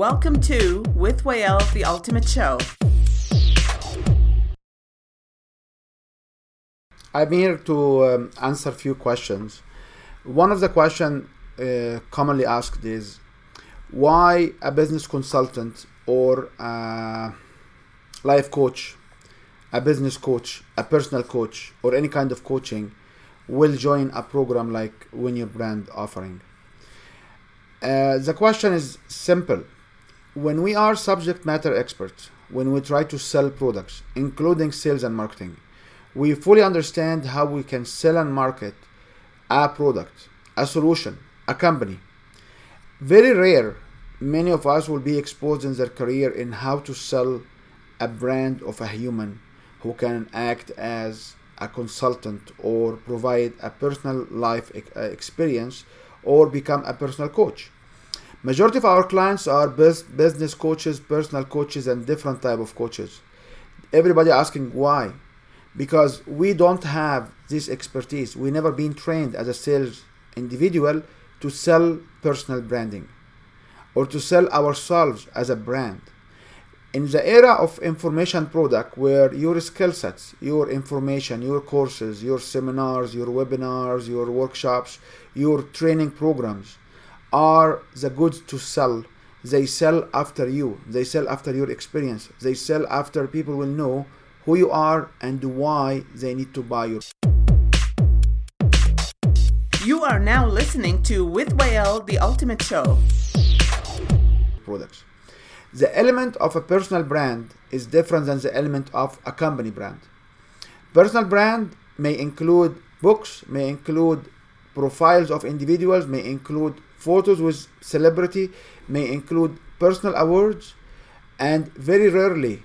Welcome to With Wael, the Ultimate Show. I'm here to um, answer a few questions. One of the questions uh, commonly asked is why a business consultant or a life coach, a business coach, a personal coach, or any kind of coaching will join a program like Win Your Brand offering. Uh, the question is simple. When we are subject matter experts, when we try to sell products, including sales and marketing, we fully understand how we can sell and market a product, a solution, a company. Very rare, many of us will be exposed in their career in how to sell a brand of a human who can act as a consultant or provide a personal life experience or become a personal coach. Majority of our clients are business coaches, personal coaches, and different type of coaches. Everybody asking why? Because we don't have this expertise. We never been trained as a sales individual to sell personal branding or to sell ourselves as a brand in the era of information product where your skill sets your information your courses your seminars your webinars your workshops your training programs are the goods to sell. They sell after you. They sell after your experience. They sell after people will know who you are and why they need to buy your you are now listening to with Wael, the ultimate show. products. The element of a personal brand is different than the element of a company brand. Personal brand may include books, may include profiles of individuals, may include photos with celebrity, may include personal awards, and very rarely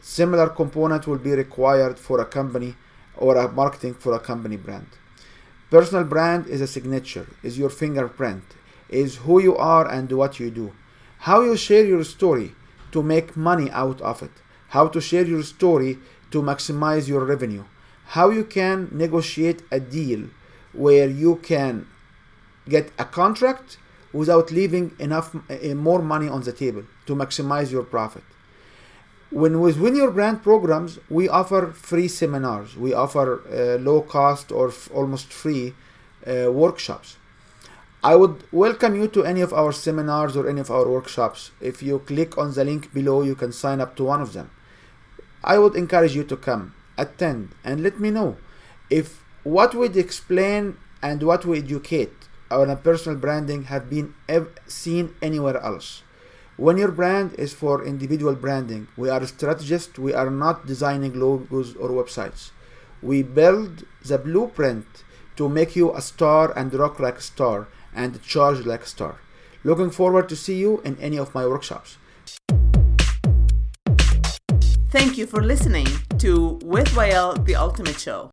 similar component will be required for a company or a marketing for a company brand. Personal brand is a signature, is your fingerprint, is who you are and what you do. How you share your story to make money out of it, how to share your story to maximize your revenue, how you can negotiate a deal where you can get a contract without leaving enough uh, more money on the table to maximize your profit. When with Win Your Brand programs, we offer free seminars, we offer uh, low cost or f- almost free uh, workshops I would welcome you to any of our seminars or any of our workshops. If you click on the link below, you can sign up to one of them. I would encourage you to come, attend, and let me know if what we explain and what we educate on a personal branding have been seen anywhere else. Win Your Brand is for individual branding, we are strategists, we are not designing logos or websites. We build the blueprint to make you a star and rock like a star and charge like a star. Looking forward to see you in any of my workshops. Thank you for listening to With Wael, the Ultimate Show.